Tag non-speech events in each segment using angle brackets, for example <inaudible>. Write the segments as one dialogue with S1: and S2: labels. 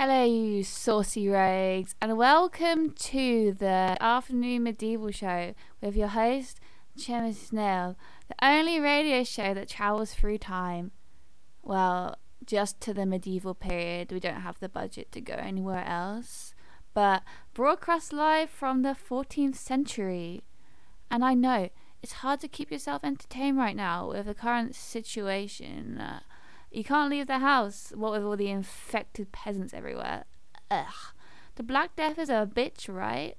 S1: Hello, you saucy rogues, and welcome to the Afternoon Medieval Show with your host, Chemma Snail, the only radio show that travels through time. Well, just to the medieval period. We don't have the budget to go anywhere else. But broadcast live from the 14th century. And I know it's hard to keep yourself entertained right now with the current situation. Uh, you can't leave the house, what with all the infected peasants everywhere. Ugh. The Black Death is a bitch, right?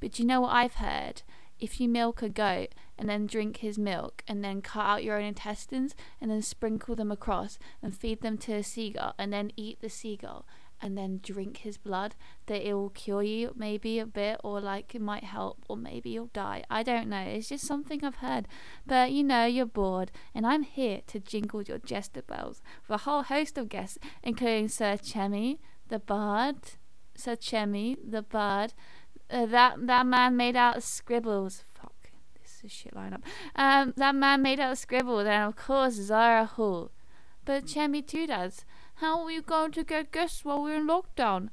S1: But you know what I've heard? If you milk a goat and then drink his milk and then cut out your own intestines and then sprinkle them across and feed them to a seagull and then eat the seagull and then drink his blood, that it will cure you maybe a bit or like it might help or maybe you'll die. I don't know. It's just something I've heard. But you know, you're bored and I'm here to jingle your jester bells with a whole host of guests, including Sir Chemmy, the bard, Sir Chemmy, the bard, uh, that that man made out of scribbles. Fuck, this is shit lineup. Um, that man made out of scribbles, and of course Zara Hall. But Chemi too does. How are we going to get guests while we're in lockdown?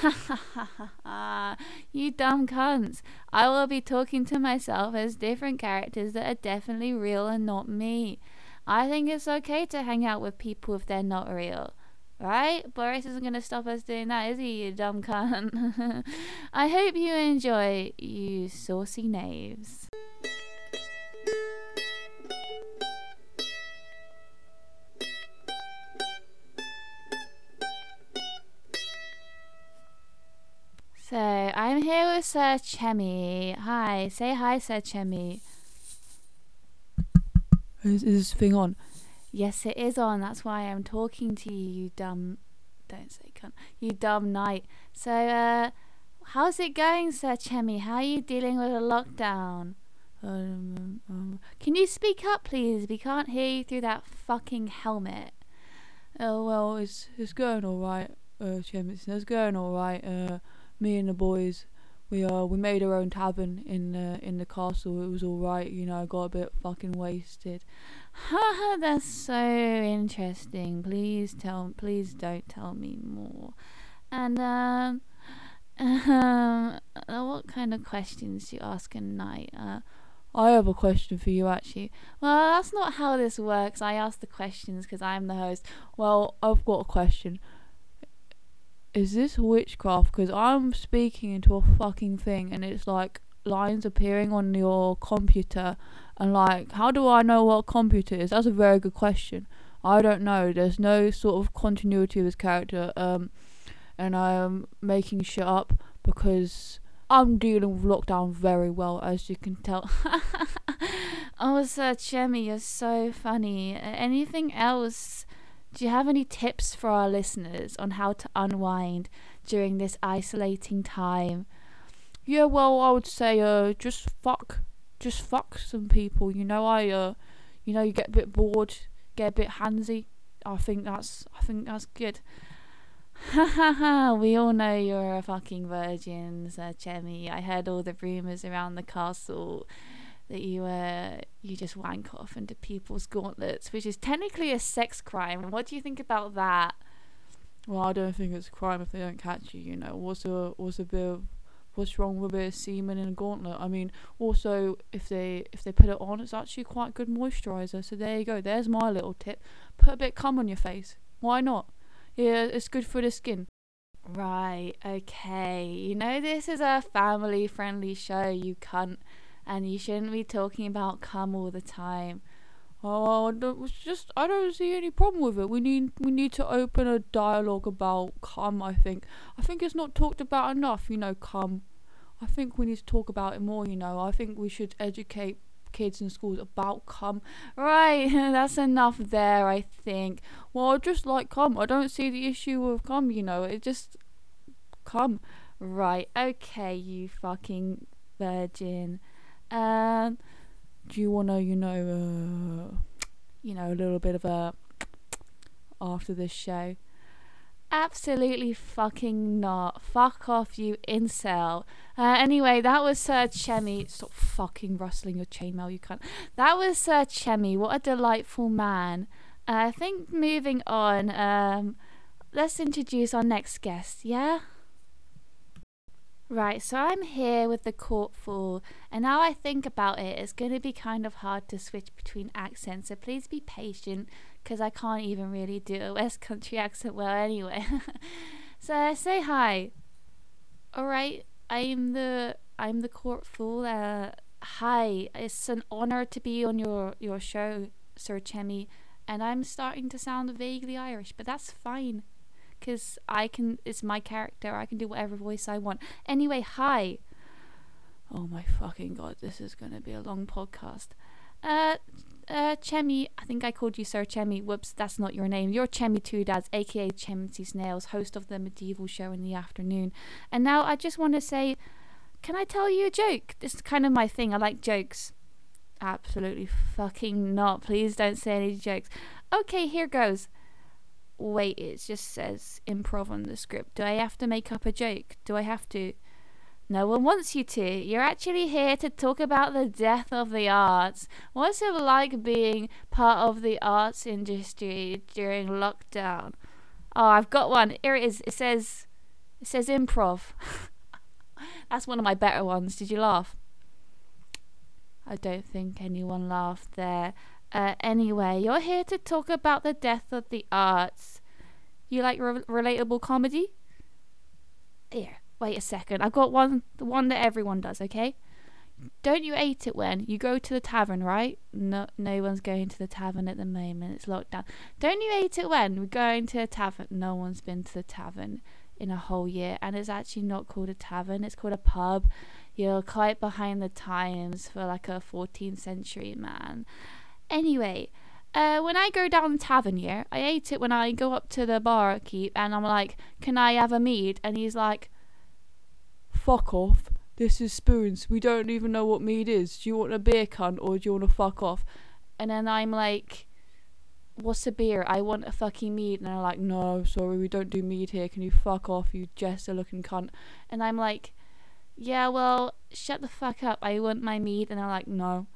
S1: Ha ha ha ha ha! You dumb cunts! I will be talking to myself as different characters that are definitely real and not me. I think it's okay to hang out with people if they're not real. Right? Boris isn't going to stop us doing that, is he, you dumb cunt? <laughs> I hope you enjoy, you saucy knaves. I'm here with Sir Chemmy. Hi, say hi, Sir Chemmy.
S2: Is, is this thing on?
S1: Yes, it is on. That's why I'm talking to you, you dumb. Don't say cunt. You dumb knight. So, uh, how's it going, Sir Chemmy? How are you dealing with a lockdown?
S2: Um, um,
S1: Can you speak up, please? We can't hear you through that fucking helmet.
S2: oh well, it's it's going all right. Uh, Jemison, it's going all right. Uh, me and the boys, we uh we made our own tavern in the in the castle. It was all right. You know, I got a bit fucking wasted.
S1: Haha, that's so interesting. Please tell, please don't tell me more. And um, um, <laughs> what kind of questions do you ask a knight? Uh,
S2: I have a question for you, actually.
S1: well, that's not how this works. I ask the questions because I'm the host.
S2: Well, I've got a question. Is this witchcraft? Because I'm speaking into a fucking thing, and it's like lines appearing on your computer, and like, how do I know what computer is? That's a very good question. I don't know. There's no sort of continuity of this character, um, and I'm making shit up because I'm dealing with lockdown very well, as you can tell. <laughs>
S1: oh, Sir Chemmy, you're so funny. Anything else? Do you have any tips for our listeners on how to unwind during this isolating time?
S2: Yeah, well, I would say, uh, just fuck, just fuck some people. You know, I, uh, you know, you get a bit bored, get a bit handsy. I think that's, I think that's good.
S1: Ha ha ha! We all know you're a fucking virgin, Sir Chemmy. I heard all the rumours around the castle that you uh you just wank off into people's gauntlets, which is technically a sex crime. What do you think about that?
S2: Well, I don't think it's a crime if they don't catch you. You know, what's a what's a bit of what's wrong with a bit of semen in a gauntlet? I mean, also if they if they put it on, it's actually quite good moisturizer. So there you go. There's my little tip. Put a bit of cum on your face. Why not? Yeah, it's good for the skin.
S1: Right, okay. You know this is a family friendly show, you cunt, and you shouldn't be talking about cum all the time.
S2: Oh, it's just I don't see any problem with it. We need we need to open a dialogue about cum. I think I think it's not talked about enough. You know, cum. I think we need to talk about it more. You know, I think we should educate kids in schools about cum.
S1: Right, <laughs> that's enough there, I think.
S2: Well, I just like cum. I don't see the issue with cum. You know, it just cum.
S1: Right, okay, you fucking virgin. Um,
S2: Do you wanna, you know, uh,
S1: you know, a little bit of a
S2: after this show?
S1: Absolutely fucking not. Fuck off, you incel. Uh, anyway, that was Sir Chemmy. Stop fucking rustling your chainmail, you cunt. That was Sir Chemmy. What a delightful man. Uh, I think moving on. Um, let's introduce our next guest, yeah? Right, so I'm here with the court fool, and now I think about it, it's going to be kind of hard to switch between accents, so please be patient, because I can't even really do a West Country <laughs> accent well anyway. <laughs> so I say hi. Alright, I'm the I'm the court fool. Uh, hi, it's an honor to be on your, your show, Sir Chemmy, and I'm starting to sound vaguely Irish, but that's fine because I can. It's my character. I can do whatever voice I want. Anyway, hi. Oh my fucking god, this is gonna be a long podcast. Uh, uh, Chemi, I think I called you Sir Chemmy. Whoops, that's not your name. You're Chemi Two Dads, aka Chemsy Snails, host of the medieval show in the afternoon. And now I just want to say, can I tell you a joke? This is kind of my thing. I like jokes. Absolutely fucking not. Please don't say any jokes. Okay, here goes. Wait, it just says improv on the script. Do I have to make up a joke? Do I have to? No one wants you to. You're actually here to talk about the death of the arts. What's it like being part of the arts industry during lockdown? Oh, I've got one. Here it is. It says it says improv. <laughs> That's one of my better ones. Did you laugh? I don't think anyone laughed there. Uh, anyway, you're here to talk about the death of the arts. You like re- relatable comedy? Here, wait a second. I've got one, the one that everyone does. Okay. Don't you hate it when you go to the tavern, right? No, no one's going to the tavern at the moment. It's locked down. Don't you hate it when we're going to a tavern? No one's been to the tavern in a whole year, and it's actually not called a tavern. It's called a pub. You're quite behind the times for like a 14th century man. Anyway, uh, when I go down the tavern here, I hate it when I go up to the barkeep and I'm like, "Can I have a mead?" And he's like,
S2: "Fuck off! This is spoons. We don't even know what mead is. Do you want a beer cunt or do you want to fuck off?"
S1: And then I'm like, "What's a beer? I want a fucking mead." And they're like,
S2: "No, sorry, we don't do mead here. Can you fuck off, you jester-looking cunt?"
S1: And I'm like, "Yeah, well, shut the fuck up. I want my mead." And they're like, "No."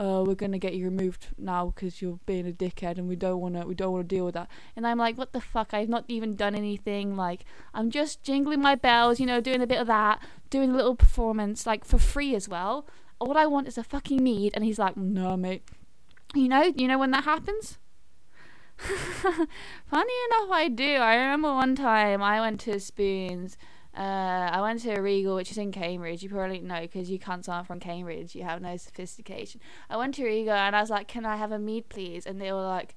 S2: Uh, we're gonna get you removed now because you're being a dickhead and we don't wanna we don't wanna deal with that.
S1: And I'm like, what the fuck? I've not even done anything. Like I'm just jingling my bells, you know, doing a bit of that, doing a little performance, like for free as well. All I want is a fucking mead. And he's like, no, mate. You know, you know when that happens. <laughs> Funny enough, I do. I remember one time I went to Spoons uh, I went to a Regal, which is in Cambridge. You probably know because you can't sound from Cambridge. You have no sophistication. I went to Regal and I was like, "Can I have a mead, please?" And they were like,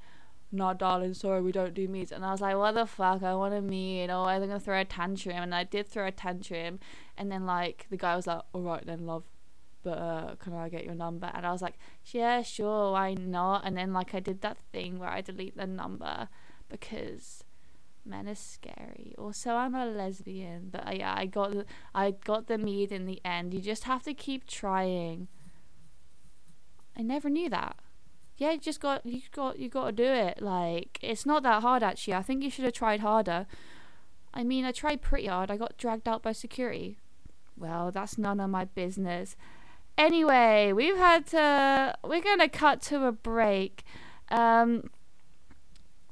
S2: "No, darling, sorry, we don't do meads."
S1: And I was like, "What the fuck? I want a mead." Or I'm gonna throw a tantrum, and I did throw a tantrum. And then like the guy was like, "All right then, love." But uh, can I get your number? And I was like, yeah, sure, why not? And then like I did that thing where I delete the number because men are scary. Also, I'm a lesbian, but uh, yeah, I got the, I got the mead in the end. You just have to keep trying. I never knew that. Yeah, you just got you got you got to do it. Like it's not that hard actually. I think you should have tried harder. I mean, I tried pretty hard. I got dragged out by security. Well, that's none of my business. Anyway, we've had to. We're gonna cut to a break. Um,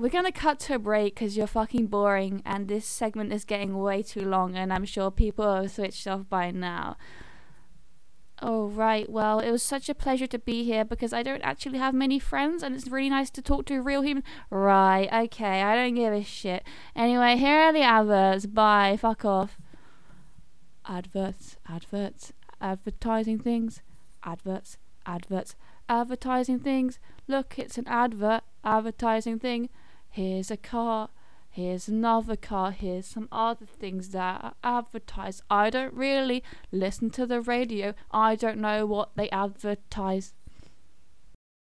S1: we're gonna cut to a break because you're fucking boring and this segment is getting way too long and I'm sure people have switched off by now. Oh, right. Well, it was such a pleasure to be here because I don't actually have many friends and it's really nice to talk to a real human. Right, okay, I don't give a shit. Anyway, here are the adverts. Bye. Fuck off.
S2: Adverts, adverts, advertising things, adverts, adverts, advertising things. Look, it's an advert, advertising thing. Here's a car. Here's another car. Here's some other things that are advertised. I don't really listen to the radio. I don't know what they advertise.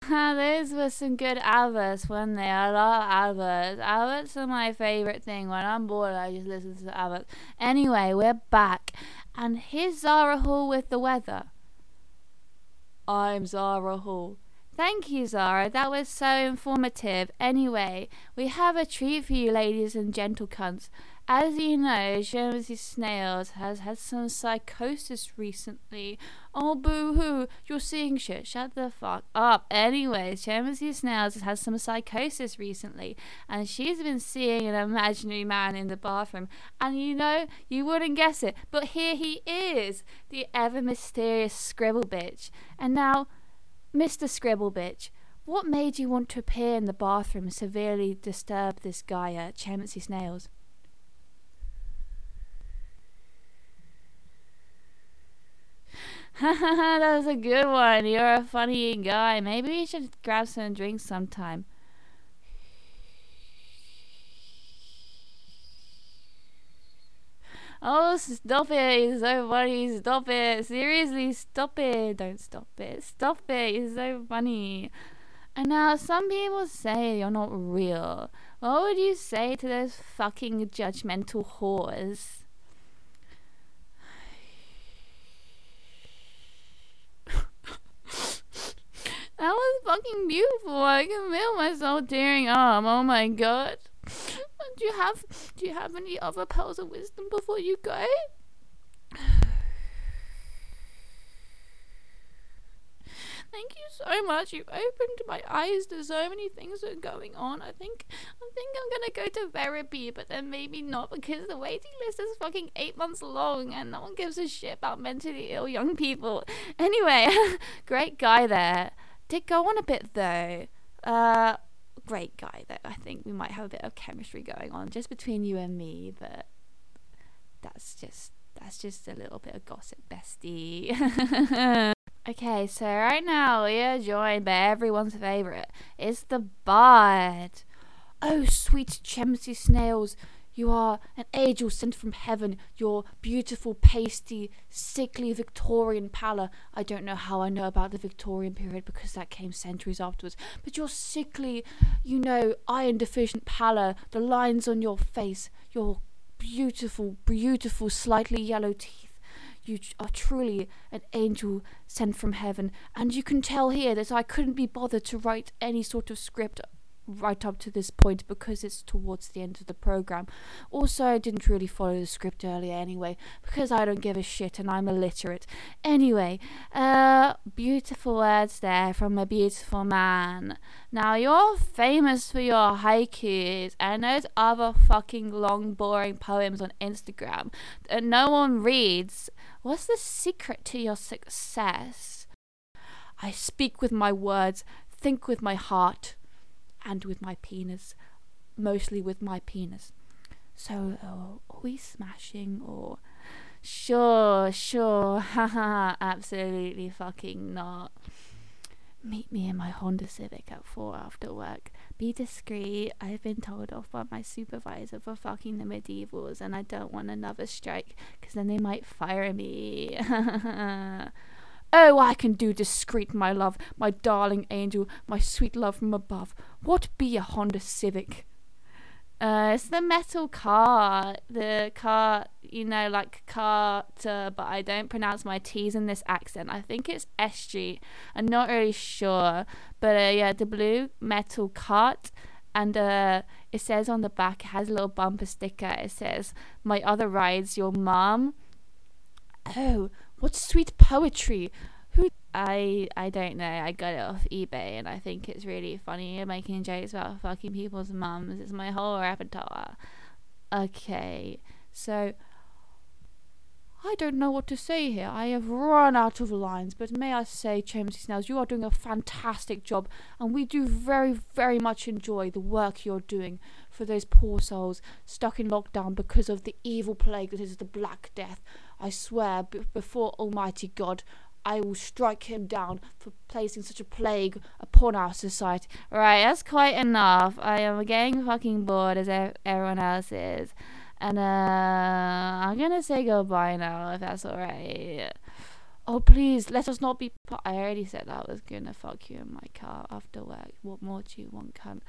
S2: <laughs>
S1: Those were some good adverts, weren't they? I love adverts. Adverts are my favourite thing. When I'm bored, I just listen to adverts. Anyway, we're back. And here's Zara Hall with the weather.
S2: I'm Zara Hall.
S1: Thank you, Zara. That was so informative. Anyway, we have a treat for you, ladies and gentle cunts. As you know, Jonesy Snails has had some psychosis recently. Oh, boo hoo, you're seeing shit. Shut the fuck up. Anyways, Jonesy Snails has had some psychosis recently, and she's been seeing an imaginary man in the bathroom. And you know, you wouldn't guess it, but here he is, the ever mysterious Scribble Bitch. And now, Mr. Scribble Bitch, what made you want to appear in the bathroom and severely disturb this guy at Chansey Snails? <laughs> that was a good one. You're a funny guy. Maybe you should grab some drinks sometime. Oh, stop it. You're so funny. Stop it. Seriously, stop it. Don't stop it. Stop it. You're so funny. And now, some people say you're not real. What would you say to those fucking judgmental whores? <laughs> That was fucking beautiful. I can feel myself tearing up. Oh my god. Do you have do you have any other pearls of wisdom before you go? Thank you so much. You've opened my eyes to so many things that are going on. I think I think I'm gonna go to therapy, but then maybe not because the waiting list is fucking eight months long and no one gives a shit about mentally ill young people. Anyway, <laughs> great guy there. Did go on a bit though. Uh great guy though. I think we might have a bit of chemistry going on just between you and me, but that's just that's just a little bit of gossip, bestie. <laughs> okay, so right now we are joined by everyone's favourite. It's the bard. Oh, sweet Chemsy snails, you are an angel sent from heaven, your beautiful, pasty, sickly Victorian pallor. I don't know how I know about the Victorian period because that came centuries afterwards. But your sickly, you know, iron deficient pallor, the lines on your face, your beautiful, beautiful, slightly yellow teeth. You are truly an angel sent from heaven, and you can tell here that I couldn't be bothered to write any sort of script right up to this point because it's towards the end of the program. Also, I didn't really follow the script earlier anyway because I don't give a shit and I'm illiterate. Anyway, uh, beautiful words there from a beautiful man. Now, you're famous for your haikus and those other fucking long, boring poems on Instagram that no one reads. What's the secret to your success? I speak with my words, think with my heart and with my penis, mostly with my penis. So, uh, are we smashing or? Sure, sure, <laughs> haha, absolutely fucking not. Meet me in my Honda Civic at 4 after work. Be discreet. I've been told off by my supervisor for fucking the medievals, and I don't want another strike, because then they might fire me. <laughs> Oh, I can do discreet, my love, my darling angel, my sweet love from above. What be a Honda Civic? Uh, it's the metal car, the car, you know, like Carter, but I don't pronounce my T's in this accent. I think it's SG. I'm not really sure, but uh, yeah, the blue metal cart, and uh, it says on the back, it has a little bumper sticker. It says, "My other ride's your mom." Oh, what sweet poetry! Who I I don't know. I got it off eBay and I think it's really funny making jokes about fucking people's mums. It's my whole repertoire. Okay, so I don't know what to say here. I have run out of lines, but may I say, Chemsy Snails, you are doing a fantastic job, and we do very, very much enjoy the work you're doing for those poor souls stuck in lockdown because of the evil plague that is the Black Death. I swear, b- before Almighty God, I will strike him down for placing such a plague upon our society. Right, that's quite enough. I am getting fucking bored as everyone else is. And uh, I'm gonna say goodbye now, if that's alright. Oh, please, let us not be. I already said that I was gonna fuck you in my car after work. What more do you want, cunt?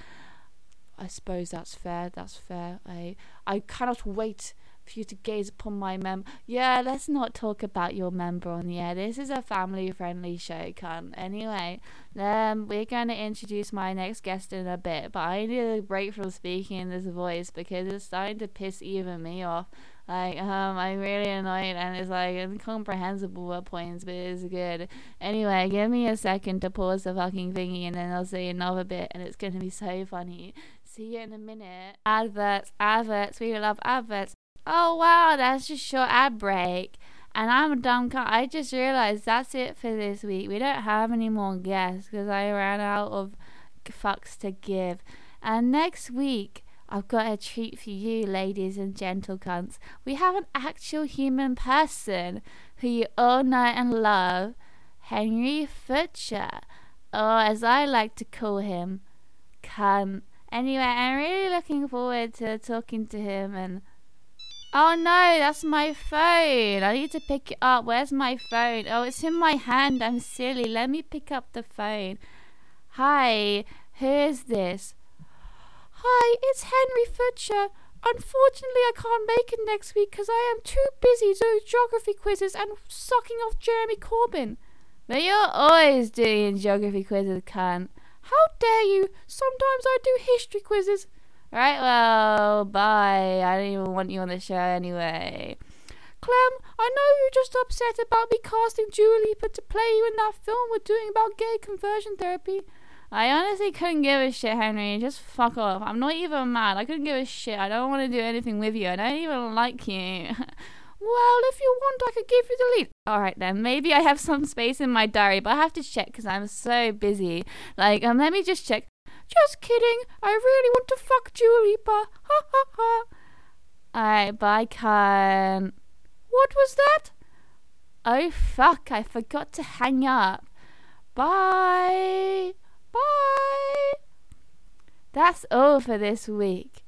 S1: I suppose that's fair. That's fair. I I cannot wait for you to gaze upon my mem. Yeah, let's not talk about your member on the air. This is a family friendly show, cunt. Anyway, um, we're going to introduce my next guest in a bit, but I need a break from speaking in this voice because it's starting to piss even me off. Like, um, I'm really annoyed and it's like incomprehensible at points, but it's good. Anyway, give me a second to pause the fucking thingy and then I'll say another bit and it's gonna be so funny. See you in a minute. Adverts, adverts, we love adverts. Oh wow, that's just short ad break. And I'm a dumb cunt. I just realized that's it for this week. We don't have any more guests because I ran out of fucks to give. And next week, I've got a treat for you, ladies and gentle cunts. We have an actual human person who you all know and love, Henry Futcher, or as I like to call him, cunt. Anyway, I'm really looking forward to talking to him and. Oh no, that's my phone. I need to pick it up. Where's my phone? Oh, it's in my hand. I'm silly. Let me pick up the phone. Hi, who is this? Hi, it's Henry Futcher. Unfortunately, I can't make it next week because I am too busy doing geography quizzes and sucking off Jeremy Corbyn. But you're always doing geography quizzes, cunt. How dare you? Sometimes I do history quizzes. Alright, well, bye. I don't even want you on the show anyway. Clem, I know you're just upset about me casting Dua Lipa to play you in that film we're doing about gay conversion therapy. I honestly couldn't give a shit, Henry. Just fuck off. I'm not even mad. I couldn't give a shit. I don't want to do anything with you. I don't even like you. <laughs> well, if you want, I could give you the lead. Alright then. Maybe I have some space in my diary, but I have to check because I'm so busy. Like, um, let me just check. Just kidding. I really want to fuck Dua Lipa. Ha ha ha. Alright, bye, cunt. What was that? Oh, fuck. I forgot to hang up. Bye. Bye. That's all for this week.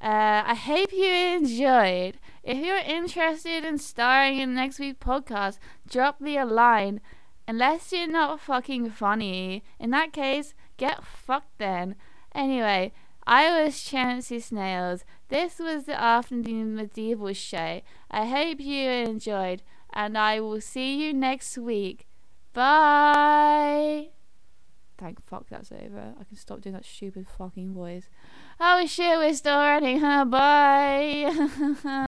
S1: Uh, I hope you enjoyed. If you're interested in starring in next week's podcast, drop me a line. Unless you're not fucking funny. In that case, get fucked then. Anyway, I was Chancy Snails. This was the Afternoon Medieval Show. I hope you enjoyed, and I will see you next week. Bye! Thank fuck that's over. I can stop doing that stupid fucking voice. Oh shit, we're still running, huh? Bye! <laughs>